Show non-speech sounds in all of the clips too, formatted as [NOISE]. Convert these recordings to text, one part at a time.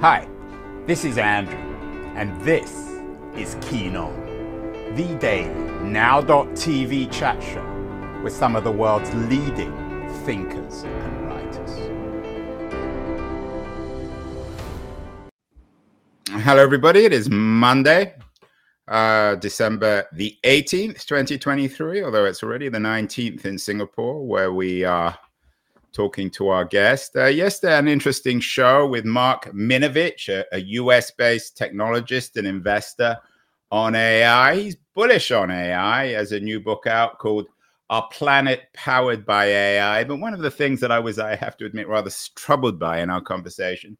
Hi, this is Andrew, and this is Keen On, the daily now.tv chat show with some of the world's leading thinkers and writers. Hello, everybody. It is Monday, uh, December the 18th, 2023, although it's already the 19th in Singapore, where we are talking to our guest. Uh, yesterday, an interesting show with Mark Minevich, a, a US based technologist and investor on AI. He's bullish on AI as a new book out called Our Planet Powered by AI. But one of the things that I was, I have to admit, rather troubled by in our conversation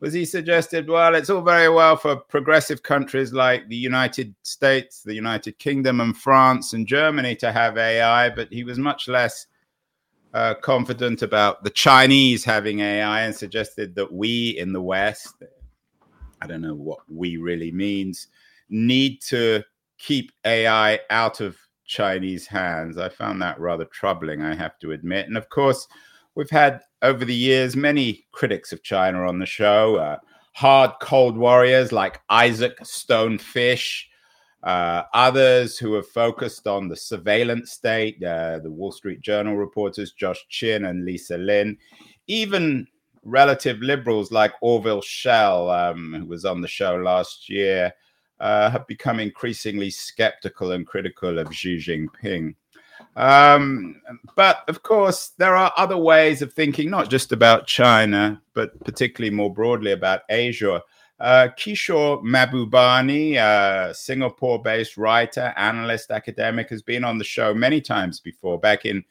was he suggested, well, it's all very well for progressive countries like the United States, the United Kingdom, and France and Germany to have AI, but he was much less uh, confident about the Chinese having AI and suggested that we in the West, I don't know what we really means, need to keep AI out of Chinese hands. I found that rather troubling, I have to admit. And of course, we've had over the years many critics of China on the show, uh, hard cold warriors like Isaac Stone Fish uh, others who have focused on the surveillance state, uh, the Wall Street Journal reporters Josh Chin and Liza Lin, even relative liberals like Orville Schell, um, who was on the show last year, uh, have become increasingly skeptical and critical of Xi Jinping. Um, but of course, there are other ways of thinking, not just about China, but particularly more broadly about Asia. Uh, Kishore Mahbubani, a Singapore based writer, analyst, academic, has been on the show many times before. Back in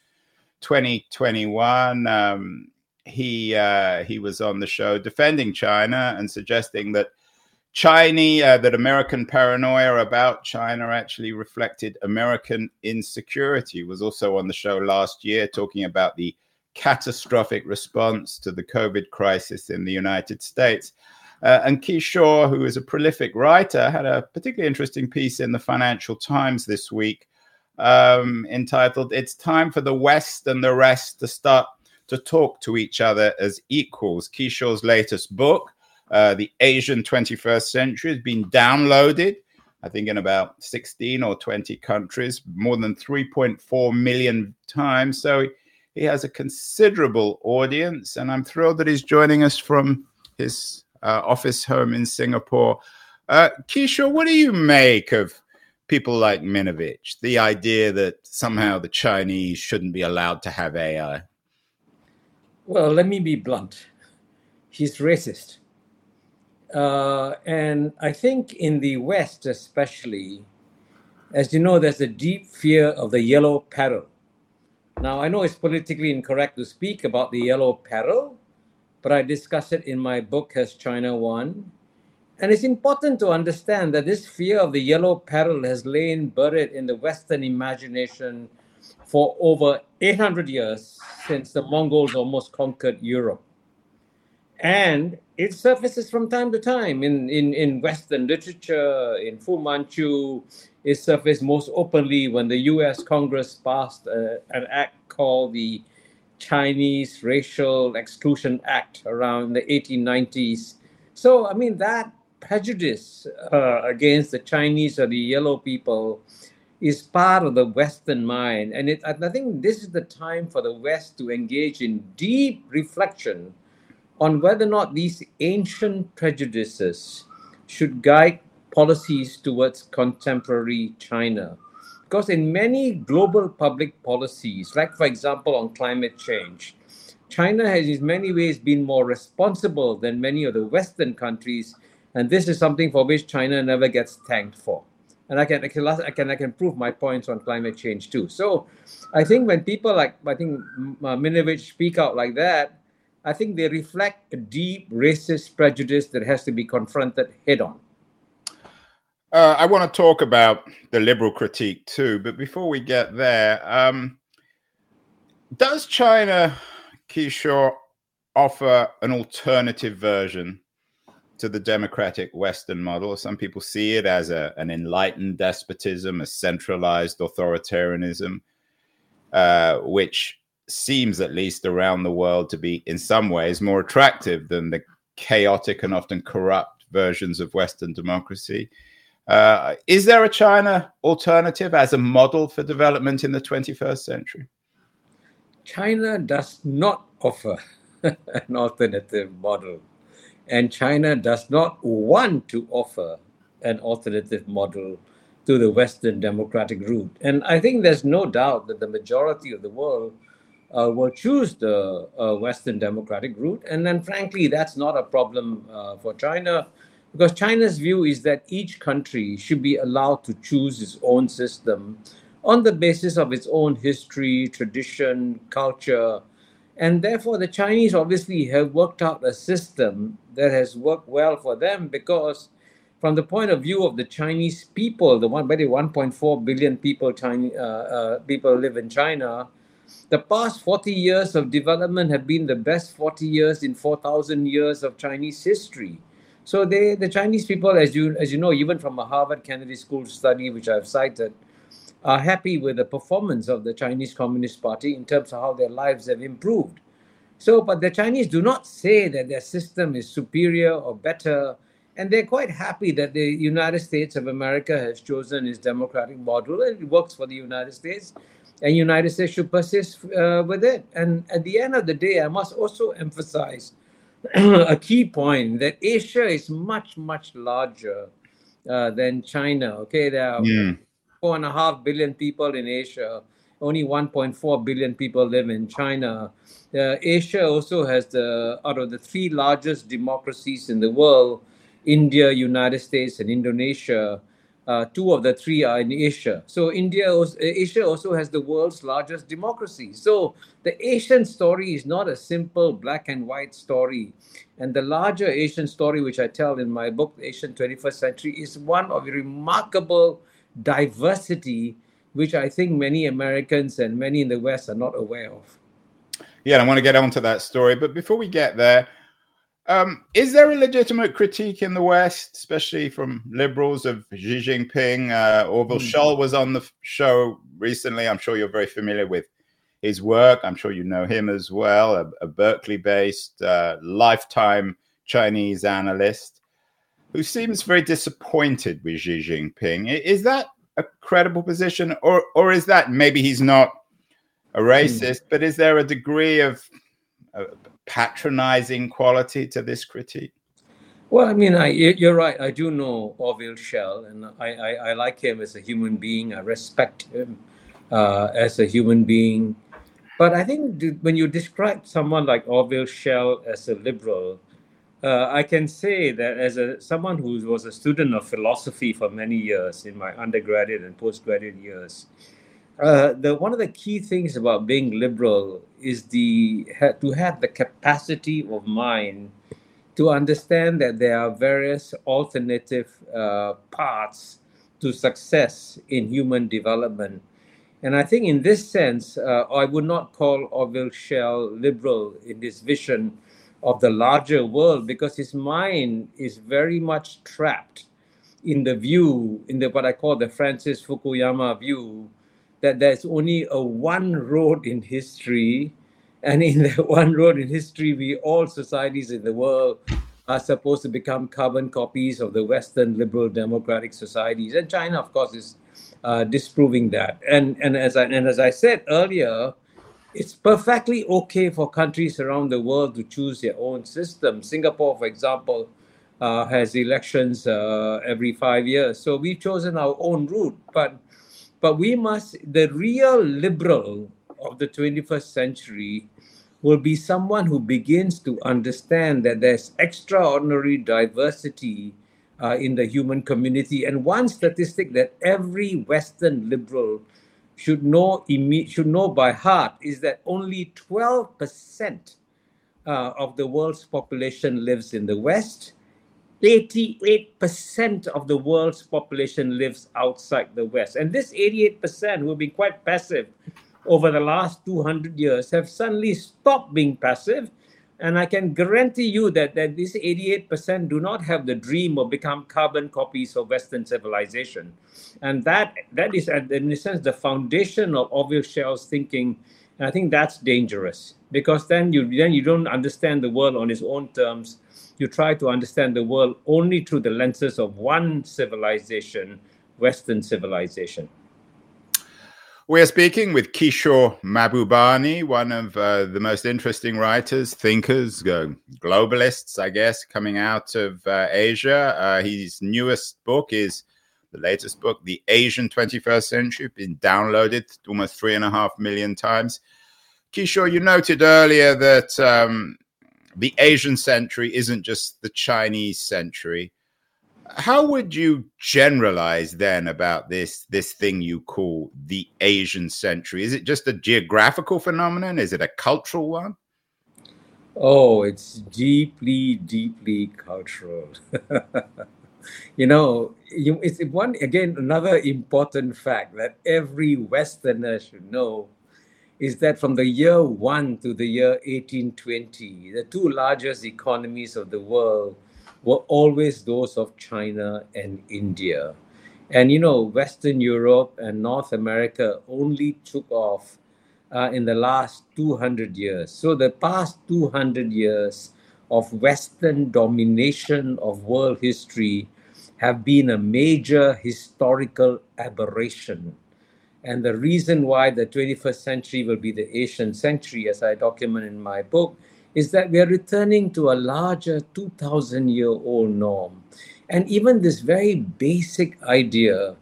2021, um, he, uh, he was on the show defending China and suggesting that Chinese, uh, that American paranoia about China actually reflected American insecurity. Was also on the show last year talking about the catastrophic response to the COVID crisis in the United States. Uh, Kishore, who is a prolific writer, had a particularly interesting piece in the Financial Times this week um, entitled It's Time for the West and the Rest to Start to Talk to Each Other as Equals. Kishore's latest book, uh, The Asian 21st Century, has been downloaded, I think, in about 16 or 20 countries, more than 3.4 million times. So he has a considerable audience, and I'm thrilled that he's joining us from his office home in Singapore. Uh, Kishore, what do you make of people like Minevich? The idea that somehow the Chinese shouldn't be allowed to have AI? Well, let me be blunt. He's racist. Uh, and I think in the West, especially, as you know, there's a deep fear of the yellow peril. Now, I know it's politically incorrect to speak about the yellow peril, but I discuss it in my book, Has China Won? And it's important to understand that this fear of the yellow peril has lain buried in the Western imagination for over 800 years since the Mongols almost conquered Europe. And it surfaces from time to time in, in, in Western literature, in Fu Manchu. It surfaced most openly when the US Congress passed uh, an act called the Chinese Racial Exclusion Act around the 1890s. So, I mean, that prejudice uh, against the Chinese or the yellow people is part of the Western mind. And it, I think this is the time for the West to engage in deep reflection on whether or not these ancient prejudices should guide policies towards contemporary China. Because in many global public policies, like for example on climate change, China has in many ways been more responsible than many of the Western countries, and this is something for which China never gets thanked for. And I can, I can, I can, I can prove my points on climate change too. So, I think when people like I think uh, Minevich speak out like that, I think they reflect a deep racist prejudice that has to be confronted head on. Uh, I want to talk about the liberal critique too, but before we get there, um, does China, Kishore, offer an alternative version to the democratic Western model? Some people see it as a, an enlightened despotism, a centralized authoritarianism, uh, which seems, at least around the world, to be in some ways more attractive than the chaotic and often corrupt versions of Western democracy. Uh, is there a China alternative as a model for development in the 21st century? China does not offer [LAUGHS] an alternative model, and China does not want to offer an alternative model to the Western democratic route. And I think there's no doubt that the majority of the world uh, will choose the uh, Western democratic route. And then, frankly, that's not a problem uh, for China because China's view is that each country should be allowed to choose its own system on the basis of its own history, tradition, culture. And therefore, the Chinese obviously have worked out a system that has worked well for them because from the point of view of the Chinese people, the one, by 1.4 billion people, China, uh, uh, people live in China, the past 40 years of development have been the best 40 years in 4,000 years of Chinese history. So they, the Chinese people, as you, as you know, even from a Harvard Kennedy School study, which I've cited, are happy with the performance of the Chinese Communist Party in terms of how their lives have improved. So, but the Chinese do not say that their system is superior or better and they're quite happy that the United States of America has chosen its democratic model and it works for the United States and United States should persist uh, with it. And at the end of the day, I must also emphasize [COUGHS] a key point that Asia is much, much larger uh, than China. Okay, there are mm. four and a half billion people in Asia. Only 1.4 billion people live in China. Uh, Asia also has the out of the three largest democracies in the world, India, United States, and Indonesia. Uh, two of the three are in Asia. So India, Asia also has the world's largest democracy. So the Asian story is not a simple black and white story. And the larger Asian story, which I tell in my book, Asian 21st Century, is one of remarkable diversity, which I think many Americans and many in the West are not aware of. Yeah, I want to get onto that story. But before we get there, um, is there a legitimate critique in the West, especially from liberals of Xi Jinping? Uh, Orville mm. Schell was on the show recently. I'm sure you're very familiar with his work. I'm sure you know him as well, a, a Berkeley based, uh, lifetime Chinese analyst who seems very disappointed with Xi Jinping. Is that a credible position, or, or is that maybe he's not a hmm. racist, mm. but is there a degree of uh, patronizing quality to this critique? Well, I mean, I, you're right. I do know Orville Schell, and I, I, I, like him as a human being. I respect him uh, as a human being. But I think when you describe someone like Orville Schell as a liberal, uh, I can say that as a someone who was a student of philosophy for many years in my undergraduate and postgraduate years, uh, the one of the key things about being liberal is the to have the capacity of mind to understand that there are various alternative uh, paths to success in human development. And I think in this sense, uh, I would not call Orville Schell liberal in this vision of the larger world because his mind is very much trapped in the view, in the what I call the Francis Fukuyama view, that there's only a one road in history and in [LAUGHS] that one road in history we all societies in the world are supposed to become carbon copies of the western liberal democratic societies. And china of course is uh, disproving that. And and as i and as i said earlier it's perfectly okay for countries around the world to choose their own system. Singapore for example uh, has elections uh, every five years. So we've chosen our own route but but we must, the real liberal of the 21st century will be someone who begins to understand that there's extraordinary diversity uh, in the human community. And one statistic that every Western liberal should know should know by heart is that only 12% uh, of the world's population lives in the West 88% of the world's population lives outside the West. And this 88%, who have been quite passive over the last 200 years, have suddenly stopped being passive. And I can guarantee you that, that this 88% do not have the dream of become carbon copies of Western civilization. And that that is, in a sense, the foundation of Orville Schell's thinking. And I think that's dangerous. because then you then you don't understand the world on its own terms. You try to understand the world only through the lenses of one civilization, Western civilization. We're speaking with Kishore Mahbubani, one of uh, the most interesting writers, thinkers, uh, globalists, I guess, coming out of uh, Asia. Uh, his newest book is the latest book, The Asian 21st Century, been downloaded almost three and a half million times. Kishore, you noted earlier that um, the Asian century isn't just the Chinese century. How would you generalize then about this this thing you call the asian century? Is it just a geographical phenomenon? Is it a cultural one? Oh it's deeply deeply cultural. [LAUGHS] You know you, it's one again another important fact that every westerner should know is that from the year 1 to the year 1820 the two largest economies of the world were always those of China and India. And you know, Western Europe and North America only took off uh, in the last 200 years. So, the past 200 years of Western domination of world history have been a major historical aberration. And the reason why the 21st century will be the Asian century, as I document in my book, is that we are returning to a larger 2000 year old norm. And even this very basic idea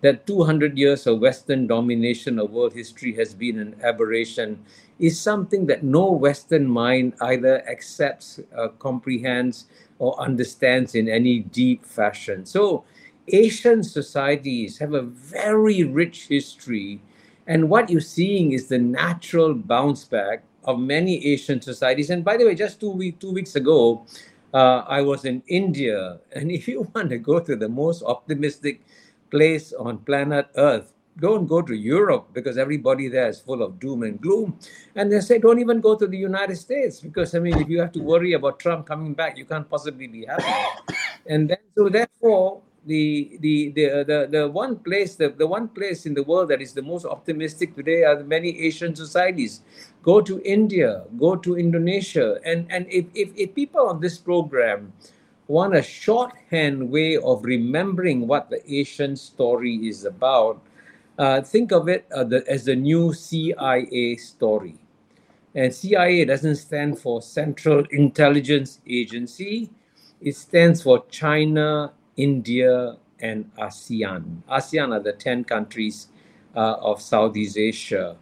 that 200 years of Western domination of world history has been an aberration is something that no Western mind either accepts, uh, comprehends, or understands in any deep fashion. So, Asian societies have a very rich history. And what you're seeing is the natural bounce back of many Asian societies. And by the way, just two week two weeks ago, uh, I was in India, [LAUGHS] and if you want to go to the most optimistic place on planet Earth, don't go to Europe because everybody there is full of doom and gloom. And they say, don't even go to the United States because, I mean, if you have to worry about Trump coming back, you can't possibly be happy. [COUGHS] and then, so therefore, the the the the, the one place the, the one place in the world that is the most optimistic today are many Asian societies. Go to India, go to Indonesia, and and if if, if people on this program want a shorthand way of remembering what the Asian story is about, uh, think of it uh, the, as the new CIA story. And CIA doesn't stand for Central Intelligence Agency. It stands for China India, and ASEAN. ASEAN are the 10 countries uh, of Southeast Asia.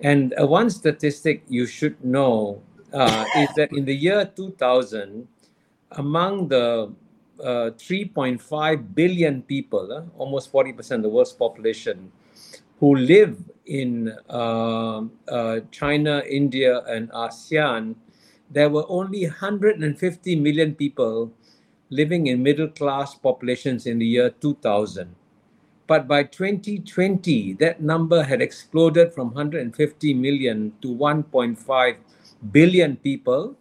And uh, one statistic you should know uh, is that in the year 2000, among the uh, 3.5 billion people, uh, almost 40% of the world's population, who live in uh, China, India, and ASEAN, there were only 150 million people living in middle class populations in the year 2000. But by 2020, that number had exploded from 150 million to 1.5 billion people.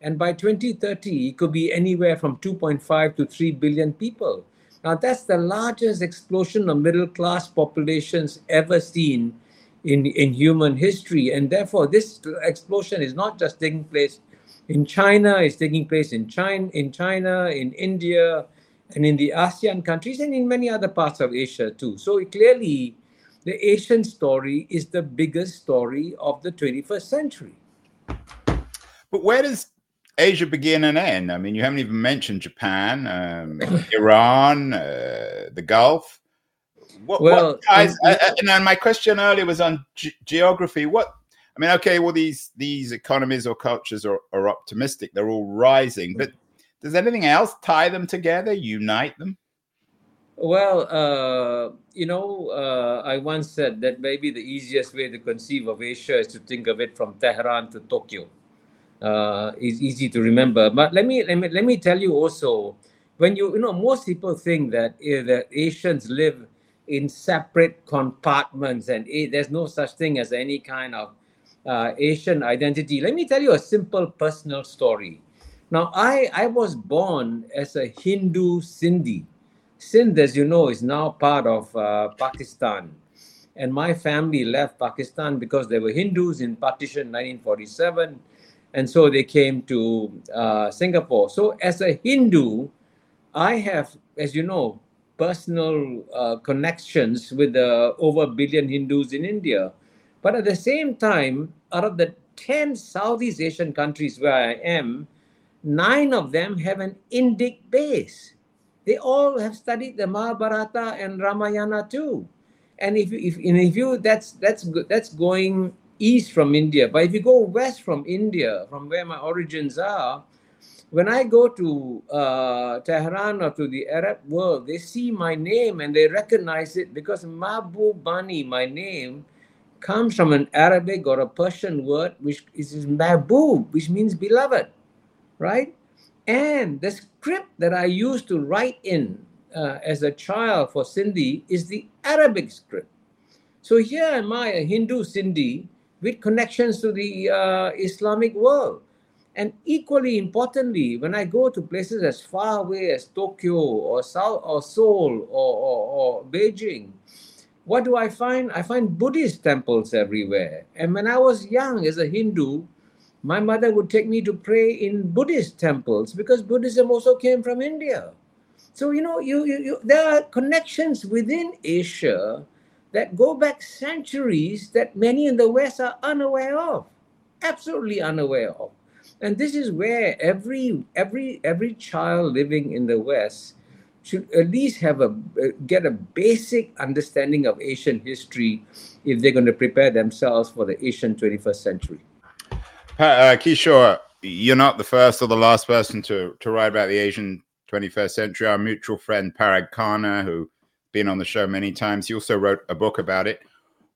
And by 2030, it could be anywhere from 2.5 to 3 billion people. Now, that's the largest explosion of middle class populations ever seen in, in human history. And therefore, this explosion is not just taking place in China, it's taking place in China, in China, in India, and in the ASEAN countries, and in many other parts of Asia too. So clearly, the Asian story is the biggest story of the 21st century. But where does Asia begin and end? I mean, you haven't even mentioned Japan, um, [LAUGHS] Iran, uh, the Gulf. What, well, what ties, uh, and my question earlier was on ge- geography. What I mean, okay, well, these these economies or cultures are, are optimistic; they're all rising. But does anything else tie them together, unite them? Well, uh, you know, uh, I once said that maybe the easiest way to conceive of Asia is to think of it from Tehran to Tokyo. Uh, it's easy to remember. But let me let me let me tell you also, when you you know, most people think that uh, that Asians live in separate compartments, and uh, there's no such thing as any kind of uh, Asian identity. Let me tell you a simple personal story. Now, I, I was born as a Hindu Sindhi. Sindh, as you know, is now part of uh, Pakistan. and my family left Pakistan because there were Hindus in partition 1947, and so they came to uh, Singapore. So as a Hindu, I have, as you know, personal uh, connections with the over a billion Hindus in India. But at the same time, out of the 10 Southeast Asian countries where I am, nine of them have an Indic base. They all have studied the Mahabharata and Ramayana too. And if, if, if you that's that's good that's going east from India. But if you go west from India, from where my origins are, when I go to uh, Tehran or to the Arab world, they see my name and they recognize it because Mahbubani, my name, comes from an Arabic or a Persian word which is Mahbub, which means beloved, right? And the script that I used to write in uh, as a child for Sindhi is the Arabic script. So here am I, a Hindu Sindhi, with connections to the uh, Islamic world. And equally importantly, when I go to places as far away as Tokyo or South or Seoul or, or, or Beijing, what do I find? I find Buddhist temples everywhere. And when I was young as a Hindu, my mother would take me to pray in Buddhist temples because Buddhism also came from India. So, you know, you, you, you, there are connections within Asia that go back centuries that many in the West are unaware of, absolutely unaware of. And this is where every every every child living in the West should at least have a get a basic understanding of Asian history if they're going to prepare themselves for the Asian 21st century. Uh, Kishore, you're not the first or the last person to, to write about the Asian 21st century. Our mutual friend Parag Khanna, who's been on the show many times, he also wrote a book about it.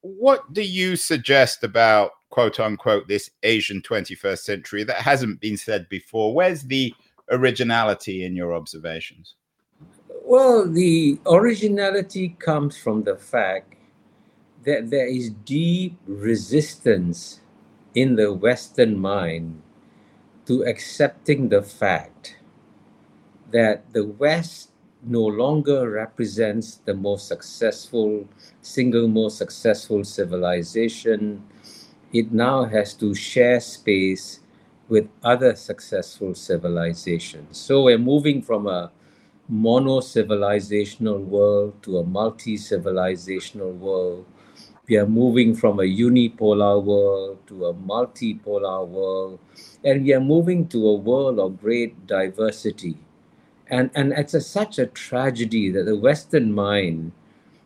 What do you suggest about quote unquote this Asian 21st century that hasn't been said before? Where's the originality in your observations? Well, the originality comes from the fact that there is deep resistance in the Western mind to accepting the fact that the West no longer represents the most successful, single most successful civilization. It now has to share space with other successful civilizations. So we're moving from a mono civilizational world to a multi civilizational world. We are moving from a unipolar world to a multipolar world, and we are moving to a world of great diversity. And, and it's a, such a tragedy that the Western mind,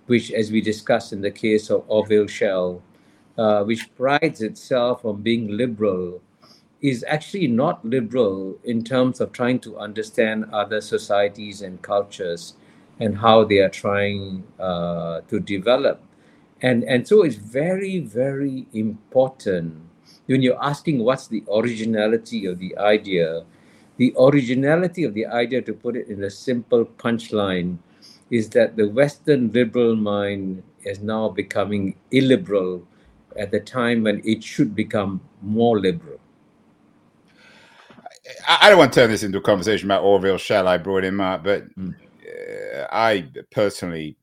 which, as we discussed in the case of Orville Schell, uh, which prides itself on being liberal, is actually not liberal in terms of trying to understand other societies and cultures and how they are trying uh, to develop. And, and so it's very, very important when you're asking what's the originality of the idea. The originality of the idea, to put it in a simple punchline, is that the Western liberal mind is now becoming illiberal at the time when it should become more liberal. I don't want to turn this into a conversation about Orville Schell. I brought him up, but mm. uh, I personally,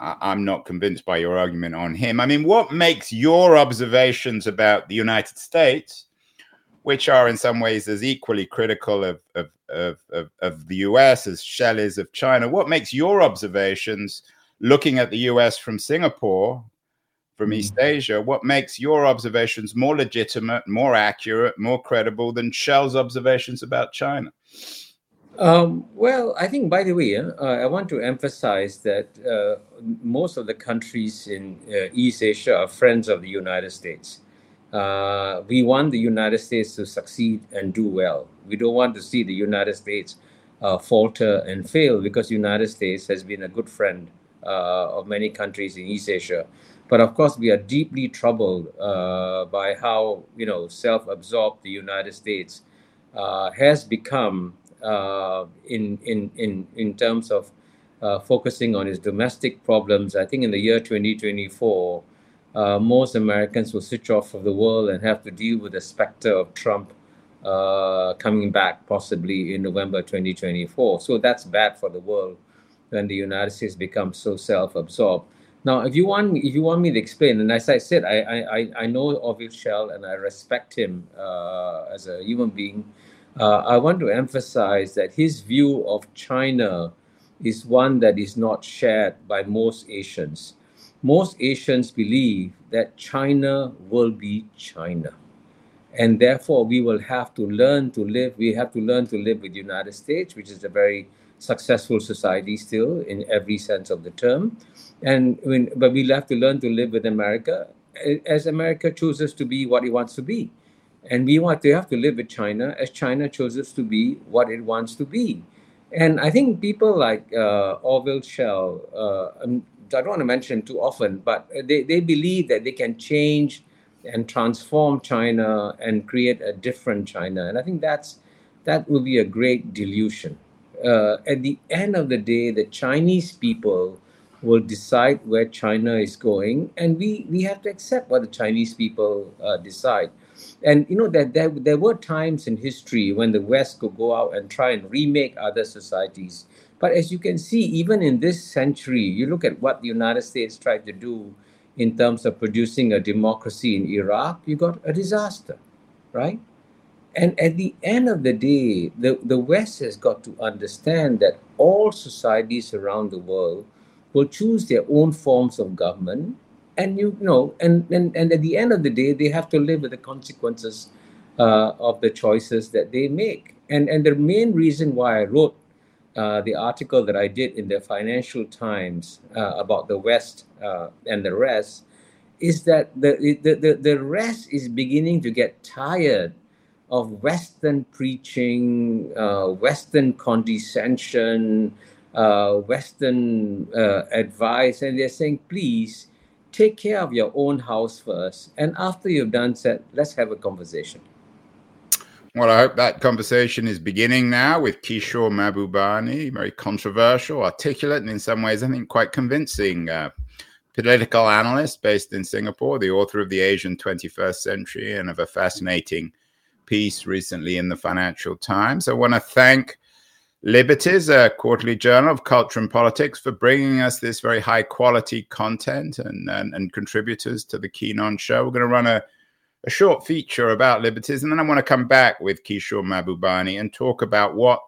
I, am not convinced by your argument on him. I mean, what makes your observations about the United States, which are in some ways as equally critical of of, of, of, of the US as Schell is of China, what makes your observations looking at the US from Singapore from mm. East Asia, what makes your observations more legitimate, more accurate, more credible than Schell's observations about China? Um, well, I think, by the way, uh, I want to emphasize that uh, most of the countries in uh, East Asia are friends of the United States. Uh, we want the United States to succeed and do well. We don't want to see the United States uh, falter and fail because the United States has been a good friend uh, of many countries in East Asia. But of course, we are deeply troubled uh, by how you know self-absorbed the United States uh, has become uh, in in in in terms of uh, focusing on its domestic problems. I think in the year 2024, uh, most Americans will switch off of the world and have to deal with the specter of Trump uh, coming back possibly in November 2024. So that's bad for the world when the United States becomes so self-absorbed. Now, if you want, if you want me to explain, and as I said, I I, I know Orville Schell and I respect him uh, as a human being. Uh, I want to emphasize that his view of China is one that is not shared by most Asians. Most Asians believe that China will be China. And therefore, we will have to learn to live. We have to learn to live with the United States, which is a very successful society still in every sense of the term. And when, but we'll have to learn to live with America as America chooses to be what it wants to be. And we want to have to live with China as China chooses to be what it wants to be. And I think people like uh, Orville Schell, uh, um, I don't want to mention too often, but they, they believe that they can change and transform China and create a different China. And I think that's that will be a great delusion. Uh, at the end of the day, the Chinese people will decide where China is going, and we we have to accept what the Chinese people uh, decide. And you know that there, there were times in history when the West could go out and try and remake other societies. But as you can see, even in this century, you look at what the United States tried to do in terms of producing a democracy in Iraq, you got a disaster, right? And at the end of the day, the, the West has got to understand that all societies around the world will choose their own forms of government. And you know and, and and at the end of the day they have to live with the consequences uh, of the choices that they make. And and the main reason why i wrote uh, the article that i did in the financial times uh, about the west uh, and the rest is that the, the, the, the rest is beginning to get tired of western preaching uh, western condescension uh, western advice and they're saying please take care of your own house first. And after you've done that, let's have a conversation. Well, I hope that conversation is beginning now with Kishore Mahbubani, very controversial, articulate, and in some ways, I think, quite convincing uh, political analyst based in Singapore, the author of The Asian 21st Century and of a fascinating piece recently in the Financial Times. I want to thank Liberties, a quarterly journal of culture and politics, for bringing us this very high quality content and, and, and contributors to the Keen On show. We're going to run a, a short feature about Liberties, and then I want to come back with Kishore Mahbubani and talk about what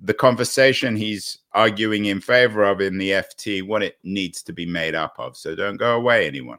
the conversation he's arguing in favor of in the FT, what it needs to be made up of. So don't go away, anyone.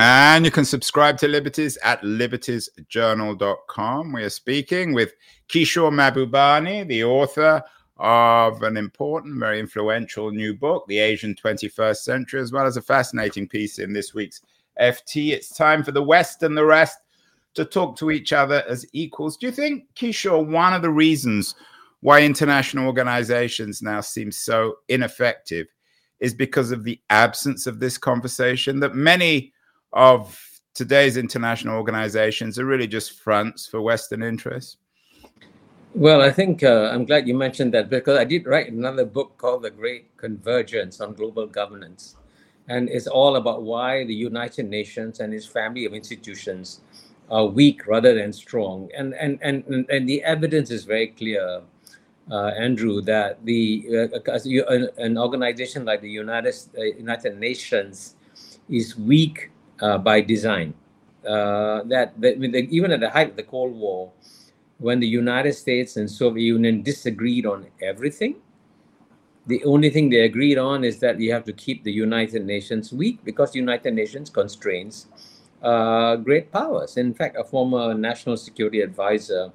And you can subscribe to Liberties at libertiesjournal.com. We are speaking with Kishore Mahbubani, the author of an important, very influential new book, The Asian 21st Century, as well as a fascinating piece in this week's FT. It's time for the West and the rest to talk to each other as equals. Do you think, Kishore, one of the reasons why international organizations now seem so ineffective is because of the absence of this conversation that many of today's international organizations are really just fronts for Western interests? Well, I think uh, I'm glad you mentioned that because I did write another book called The Great Convergence on Global Governance. And it's all about why the United Nations and its family of institutions are weak rather than strong. And, and, and, and the evidence is very clear, uh, Andrew, that the uh, an organization like the United, uh, United Nations is weak uh, by design. Uh, that, that the, even at the height of the Cold War, when the United States and Soviet Union disagreed on everything, the only thing they agreed on is that you have to keep the United Nations weak because the United Nations constrains uh, great powers. In fact, a former national security advisor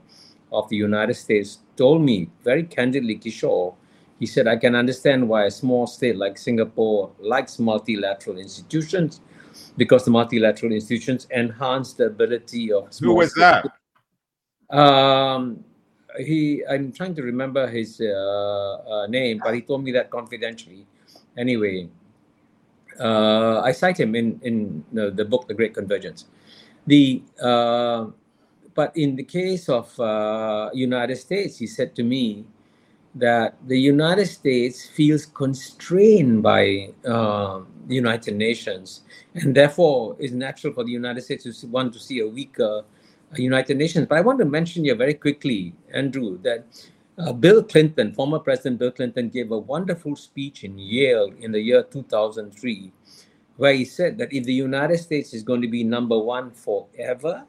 of the United States told me very candidly, Kishore, he said, I can understand why a small state like Singapore likes multilateral institutions because the multilateral institutions enhance the ability of. Who was that? Um, he, I'm trying to remember his uh, uh, name, but he told me that confidentially. Anyway, Uh, I cite him in in the, the, book The Great Convergence. The uh, but in the case of uh, United States, he said to me that the United States feels constrained by uh, the United Nations, and therefore it's natural for the United States to want to see a weaker uh, United Nations. But I want to mention here very quickly, Andrew, that uh, Bill Clinton, former President Bill Clinton, gave a wonderful speech in Yale in the year 2003, where he said that if the United States is going to be number one forever,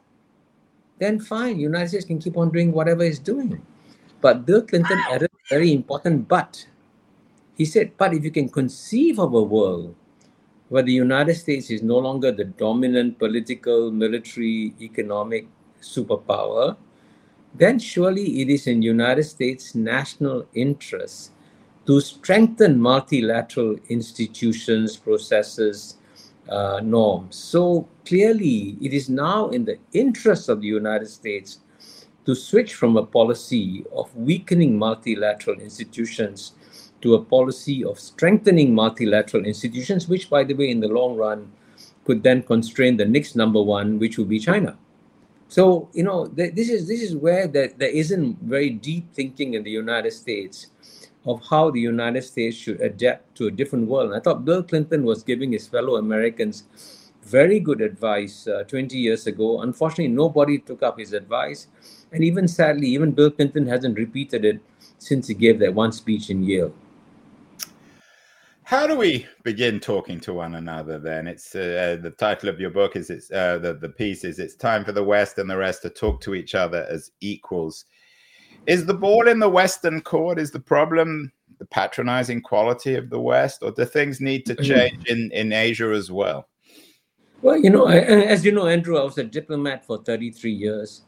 then fine, United States can keep on doing whatever it's doing. But Bill Clinton added very important but. He said, but if you can conceive of a world where the United States is no longer the dominant political, military, economic superpower, then surely it is in United States national interest to strengthen multilateral institutions, processes, uh, norms. So clearly, it is now in the interest of the United States to switch from a policy of weakening multilateral institutions to a policy of strengthening multilateral institutions, which, by the way, in the long run, could then constrain the next number one, which will be China. So you know th- this is this is where there, there isn't very deep thinking in the United States of how the United States should adapt to a different world. And I thought Bill Clinton was giving his fellow Americans very good advice uh, 20 years ago. Unfortunately, nobody took up his advice. And even sadly, even Bill Clinton hasn't repeated it since he gave that one speech in Yale. How do we begin talking to one another then? It's uh, the title of your book is it's uh, the the piece is it's time for the West and the rest to talk to each other as equals. Is the ball in the Western court? Is the problem the patronizing quality of the West, or do things need to change in, in Asia as well? Well, you know, as you know, Andrew, I was a diplomat for 33 years,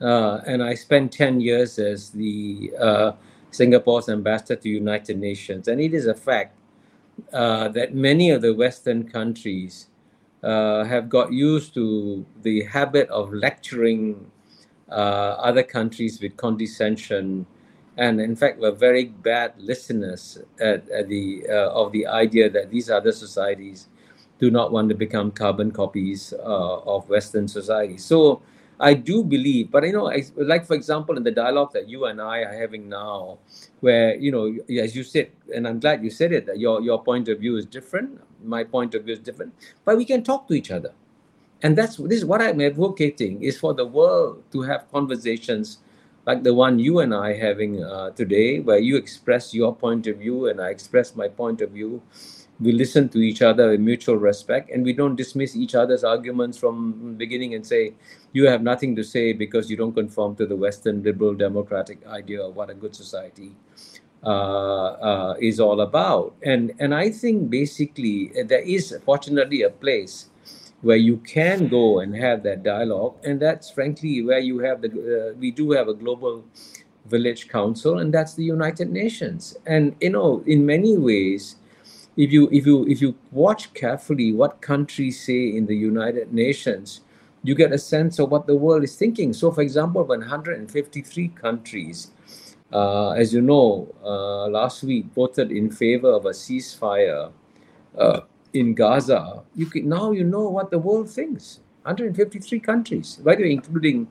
uh, and I spent 10 years as the uh, Singapore's ambassador to United Nations. And it is a fact uh, that many of the Western countries uh, have got used to the habit of lecturing uh, other countries with condescension, and in fact were very bad listeners at, at the uh, of the idea that these other societies do not want to become carbon copies of Western society. So I do believe, but you know, I, like for example, in the dialogue that you and I are having now, where you know, as you said, and I'm glad you said it, that your your point of view is different, my point of view is different, but we can talk to each other. And that's this is what i'm advocating is for the world to have conversations like the one you and i having uh, today where you express your point of view and i express my point of view we listen to each other with mutual respect and we don't dismiss each other's arguments from beginning and say you have nothing to say because you don't conform to the western liberal democratic idea of what a good society uh, uh, is all about. And and i think basically there is fortunately a place where you can go and have that dialogue and that's frankly where you have the uh, we do have a global village council and that's the united nations. And you know in many ways if you if you if you watch carefully what countries say in the united nations you get a sense of what the world is thinking so for example 153 countries uh, as you know uh, last week voted in favor of a ceasefire uh, in Gaza, you can, now you know what the world thinks. 153 countries, by the way, including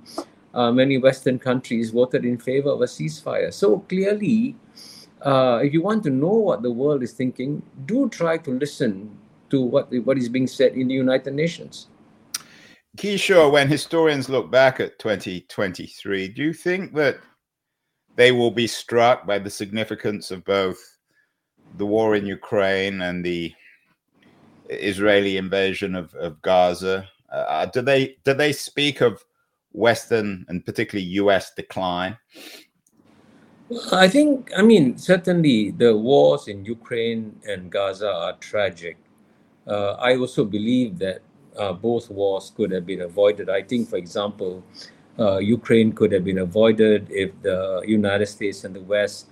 uh, many Western countries, voted in favor of a ceasefire. So clearly, uh, if you want to know what the world is thinking, do try to listen to what what is being said in the United Nations. Kishore, when historians look back at 2023, do you think that they will be struck by the significance of both the war in Ukraine and the Israeli invasion of, of Gaza. Uh, do they do they speak of Western and particularly U.S. decline? I think, I mean, certainly the wars in Ukraine and Gaza are tragic. Uh, I also believe that uh, both wars could have been avoided. I think, for example, uh, Ukraine could have been avoided if the United States and the West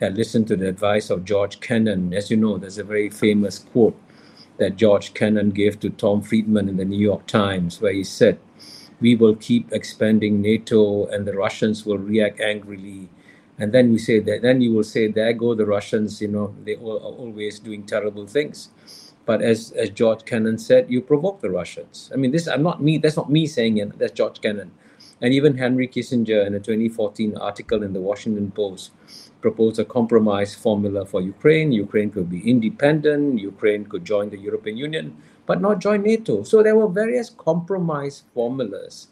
had listened to the advice of George Kennan. As you know, there's a very famous quote that George Kennan gave to Tom Friedman in the New York Times, where he said, We will keep expanding NATO and the Russians will react angrily. And then we say that, then you will say, There go the Russians, you know, they are always doing terrible things. But as, as George Kennan said, you provoke the Russians. I mean, this I'm not me. That's not me saying it. That's George Kennan, and even Henry Kissinger in a 2014 article in the Washington Post proposed a compromise formula for Ukraine. Ukraine could be independent. Ukraine could join the European Union, but not join NATO. So there were various compromise formulas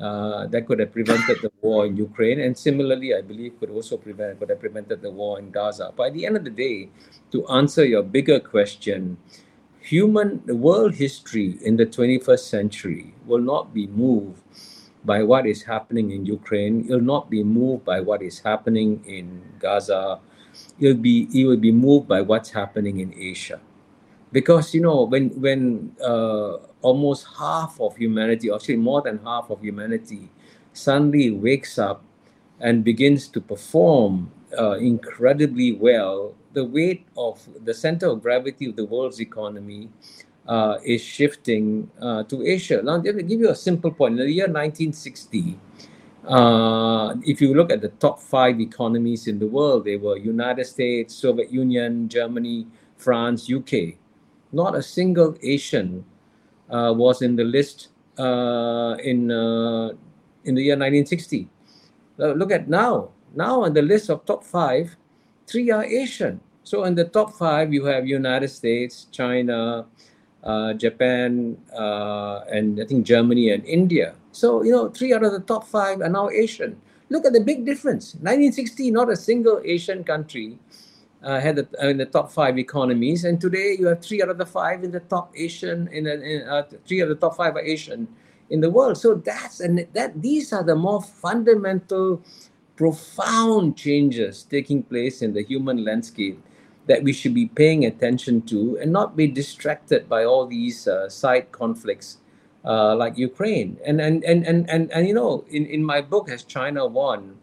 uh, that could have prevented the war in Ukraine, and similarly, I believe could also prevent could have prevented the war in Gaza. By the end of the day, to answer your bigger question, human world history in the 21st century will not be moved by what is happening in Ukraine. It will not be moved by what is happening in Gaza. It'll be it will be moved by what's happening in Asia because you know when when uh, almost half of humanity, actually more than half of humanity, suddenly wakes up and begins to perform uh, incredibly well, the weight of the center of gravity of the world's economy uh, is shifting uh, to Asia. Now, let me give you a simple point. In the year 1960, uh, if you look at the top five economies in the world, they were United States, Soviet Union, Germany, France, UK not a single Asian was in the list uh, in uh, in the year 1960. look at now. Now on the list of top five, three are Asian. So in the top five, you have United States, China, uh, Japan, uh, and I think Germany and India. So you know, three out of the top five are now Asian. Look at the big difference. 1960, not a single Asian country uh, had the, uh, in the top five economies, and today you have three out of the five in the top Asian in, in uh, three of the top five are Asian in the world. So that's and that these are the more fundamental, profound changes taking place in the human landscape that we should be paying attention to and not be distracted by all these uh, side conflicts uh, like Ukraine. And and, and and and and you know, in in my book, Has China Won?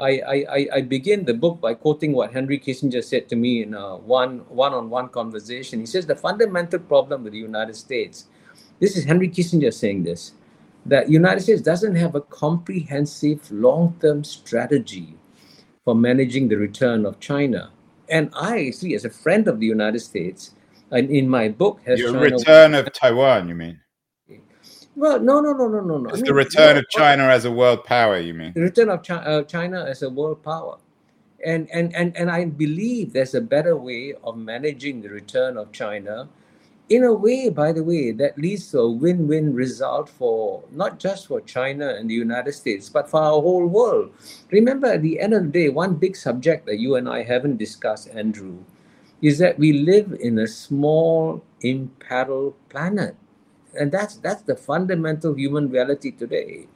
I, I, I begin the book by quoting what Henry Kissinger said to me in a one one-on-one conversation. He says the fundamental problem with the United States, this is Henry Kissinger saying this, that United States doesn't have a comprehensive long-term strategy for managing the return of China. And I see as a friend of the United States, and in my book has Your China return of Taiwan, you mean? Well, no, no, no, no, no, no. It's the return of China as a world power. You mean the return of China, uh, China as a world power, and and and and I believe there's a better way of managing the return of China, in a way, by the way, that leads to a win-win result for not just for China and the United States, but for our whole world. Remember, at the end of the day, one big subject that you and I haven't discussed, Andrew, is that we live in a small, imperiled planet and that's that's the fundamental human reality today.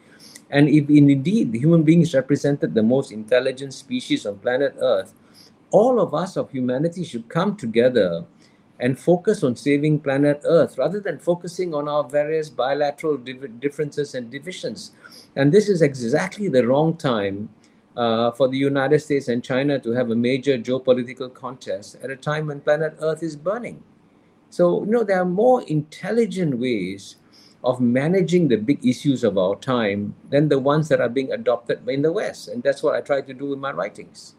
And if indeed the human beings represented the most intelligent species on planet earth all of us of humanity should come together and focus on saving planet earth rather than focusing on our various bilateral differences and divisions. And this is exactly the wrong time uh, for the united states and china to have a major geopolitical contest at a time when planet earth is burning so, you know, there are more intelligent ways of managing the big issues of our time than the ones that are being adopted in the West. And that's what I try to do in my writings.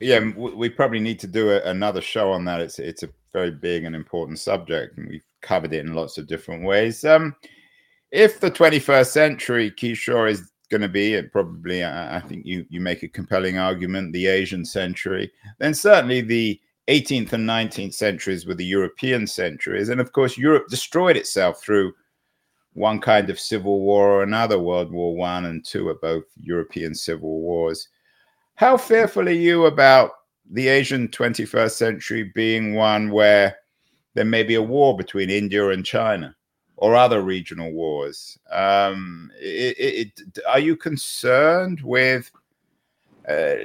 Yeah, we probably need to do a, another show on that. It's it's a very big and important subject, and we've covered it in lots of different ways. Um, if the 21st century, Kishore, is going to be, and probably, I, I think you you make a compelling argument, the Asian century, then certainly the 18th and 19th centuries were the European centuries. And of course, Europe destroyed itself through one kind of civil war or another. World War One and Two are both European civil wars. How fearful are you about the Asian 21st century being one where there may be a war between India and China or other regional wars? Um, it, it, are you concerned with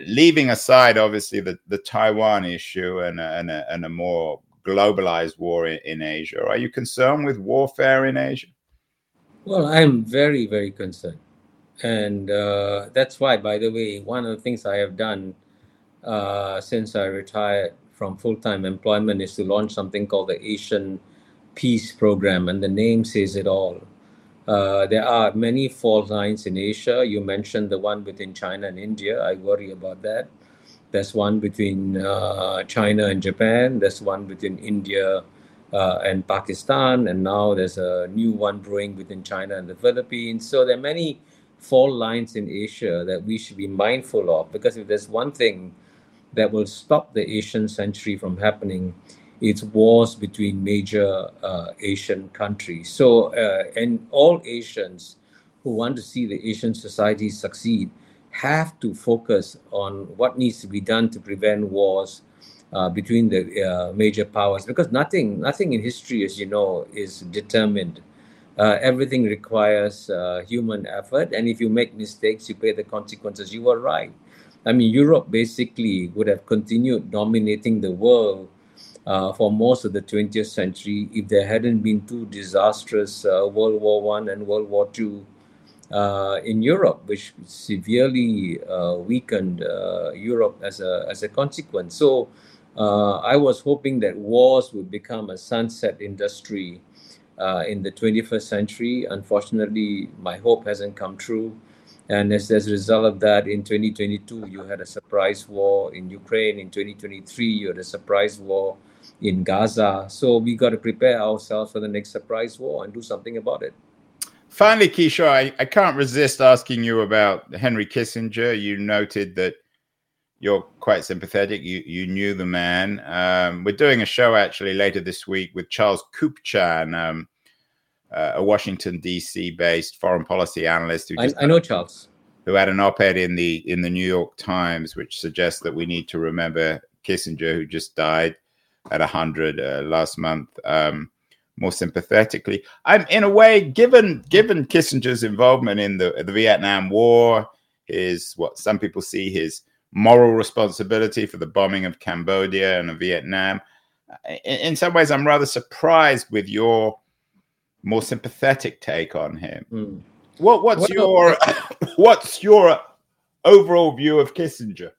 leaving aside obviously the, the Taiwan issue and a, and, a, and a more globalized war in, in, Asia, are you concerned with warfare in Asia? Well, I'm very, very concerned. And uh, that's why, by the way, one of the things I have done uh, since I retired from full time employment is to launch something called the Asian Peace Program. And the name says it all. Uh, there are many fault lines in Asia. You mentioned the one within China and India. I worry about that. There's one between uh, China and Japan. There's one between India uh, and Pakistan, and now there's a new one brewing between China and the Philippines. So there are many fault lines in Asia that we should be mindful of because if there's one thing that will stop the Asian century from happening, it's wars between major uh, Asian countries. So, uh, and all Asians who want to see the Asian society succeed have to focus on what needs to be done to prevent wars uh, between the uh, major powers because nothing nothing in history as you know is determined. Uh, everything requires uh, human effort and if you make mistakes you pay the consequences. You were right. I mean europe basically would have continued dominating the world uh, for most of the 20th century if there hadn't been two disastrous uh, world war one and world war two uh, in Europe, which severely uh, weakened uh, Europe as a as a consequence. So uh, I was hoping that wars would become a sunset industry in the 21st century. Unfortunately, my hope hasn't come true. And as, as a result of that, in 2022, you had a surprise war in Ukraine. In 2023, you had a surprise war in Gaza. So we got to prepare ourselves for the next surprise war and do something about it. Finally, Kishore, I, I can't resist asking you about Henry Kissinger. You noted that you're quite sympathetic. You you knew the man. Um, we're doing a show actually later this week with Charles Kupchan, um, uh, a Washington D.C. based foreign policy analyst. Who I, I know Charles, who had an op-ed in the in the New York Times, which suggests that we need to remember Kissinger, who just died at hundred uh, last month. Um, more sympathetically, I'm in a way given given Kissinger's involvement in the the Vietnam War, his what some people see his moral responsibility for the bombing of Cambodia and of Vietnam. In, in some ways, I'm rather surprised with your more sympathetic take on him. Mm. What, what's well, your [COUGHS] what's your overall view of Kissinger?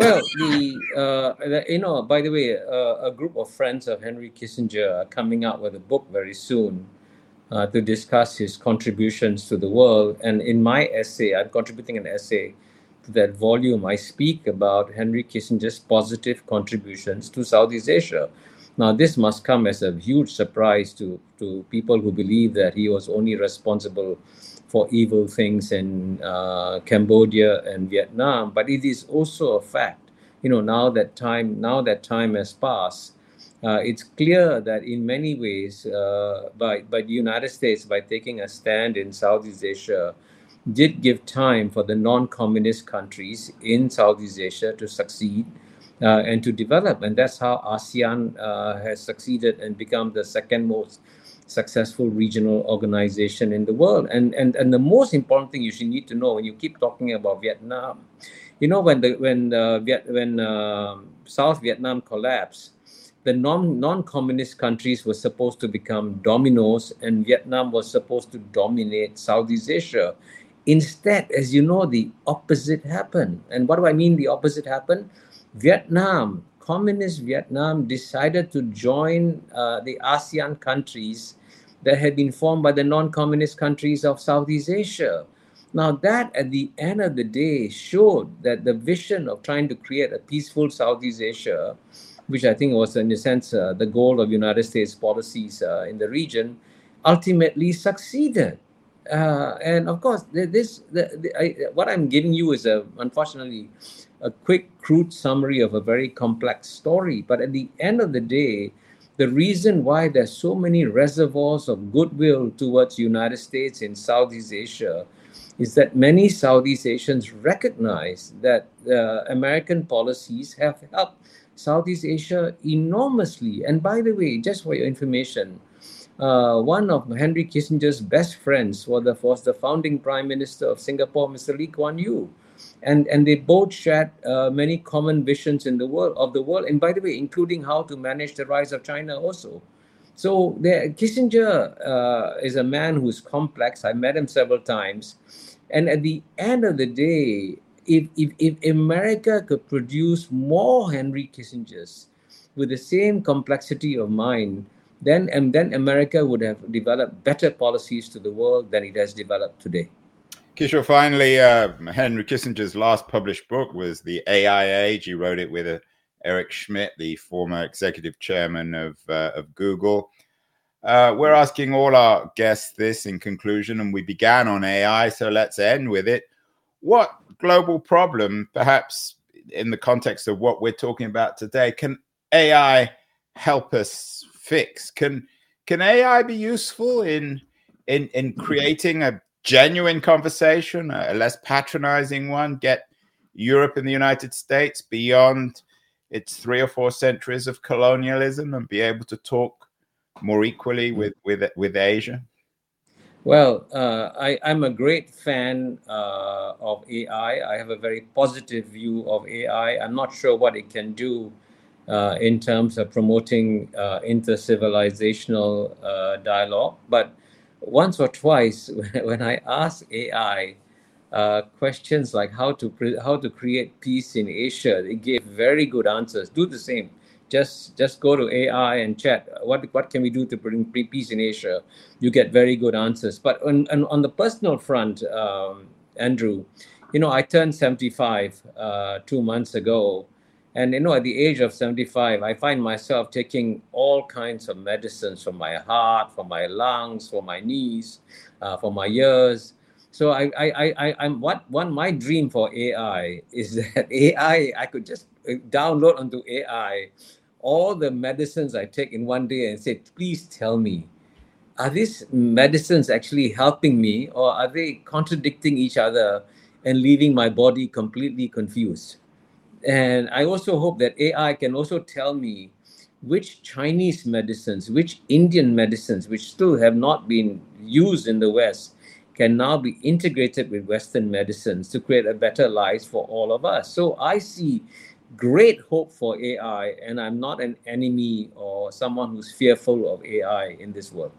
Well, the uh, you know, by the way, uh, a group of friends of Henry Kissinger are coming out with a book very soon uh, to discuss his contributions to the world. And in my essay, I'm contributing an essay to that volume, I speak about Henry Kissinger's positive contributions to Southeast Asia. Now, this must come as a huge surprise to, to people who believe that he was only responsible for evil things in uh, Cambodia and Vietnam, but it is also a fact. You know, now that time, now that time has passed, uh, it's clear that in many ways, uh, by by the United States, by taking a stand in Southeast Asia, did give time for the non-communist countries in Southeast Asia to succeed uh, and to develop, and that's how ASEAN uh, has succeeded and become the second most successful regional organization in the world. And and and the most important thing you should need to know when you keep talking about Vietnam, you know when the when the Viet, when uh, South Vietnam collapsed, the non non-communist countries were supposed to become dominoes, and Vietnam was supposed to dominate Southeast Asia. Instead, as you know, the opposite happened. And what do I mean the opposite happened? Vietnam, communist Vietnam, decided to join uh, the ASEAN countries that had been formed by the non communist countries of Southeast Asia. Now, that at the end of the day showed that the vision of trying to create a peaceful Southeast Asia, which I think was, in a sense, uh, the goal of United States policies uh, in the region, ultimately succeeded. Uh, and of course, this the, the, I, what I'm giving you is a unfortunately a quick, crude summary of a very complex story. But at the end of the day, the reason why there's so many reservoirs of goodwill towards United States in Southeast Asia is that many Southeast Asians recognize that uh, American policies have helped Southeast Asia enormously. And by the way, just for your information, uh, one of Henry Kissinger's best friends was the, was the founding Prime Minister of Singapore, Mr. Lee Kuan Yew. And, and they both shared uh, many common visions in the world of the world, and by the way, including how to manage the rise of China also. So the, Kissinger uh, is a man who's complex. I met him several times, and at the end of the day, if, if, if America could produce more Henry Kissingers with the same complexity of mind, then and then America would have developed better policies to the world than it has developed today. Kishore, finally, uh, Henry Kissinger's last published book was The AI Age. He wrote it with uh, Eric Schmidt, the former executive chairman of, uh, of Google. Uh, we're asking all our guests this in conclusion, and we began on AI, so let's end with it. What global problem, perhaps in the context of what we're talking about today, can AI help us fix? Can can AI be useful in in in creating a genuine conversation, a less patronizing one, get Europe and the United States beyond its three or four centuries of colonialism and be able to talk more equally with with with Asia? Well, uh, I, am a great fan uh, of AI. I have a very positive view of AI. I'm not sure what it can do uh, in terms of promoting uh, intercivilizational uh, dialogue, but once or twice [LAUGHS] when I ask AI uh, questions like how to how to create peace in Asia, they gave very good answers. Do the same. Just just go to AI and chat. What what can we do to bring peace in Asia? You get very good answers. But on on, on the personal front, um, Andrew, you know I turned seventy five uh, two months ago, and you know, at the age of 75, I find myself taking all kinds of medicines for my heart, for my lungs, for my knees, uh, for my ears. So I, I, I, I'm what one my dream for AI is [LAUGHS] that AI I could just uh, download onto AI all the medicines I take in one day and say, please tell me, are these medicines actually helping me or are they contradicting each other and leaving my body completely confused? And I also hope that AI can also tell me which Chinese medicines, which Indian medicines, which still have not been used in the West, can now be integrated with Western medicines to create a better life for all of us. So I see great hope for AI, and I'm not an enemy or someone who's fearful of AI in this world.